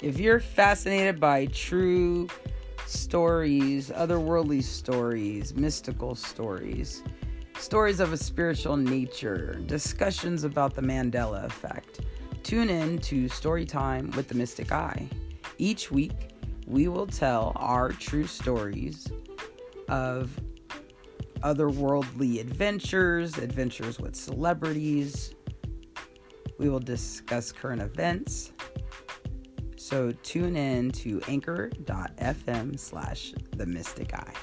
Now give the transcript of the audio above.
If you're fascinated by true stories, otherworldly stories, mystical stories, stories of a spiritual nature, discussions about the Mandela effect, tune in to Storytime with the Mystic Eye. Each week, we will tell our true stories of otherworldly adventures, adventures with celebrities. We will discuss current events. So tune in to anchor.fm slash the mystic eye.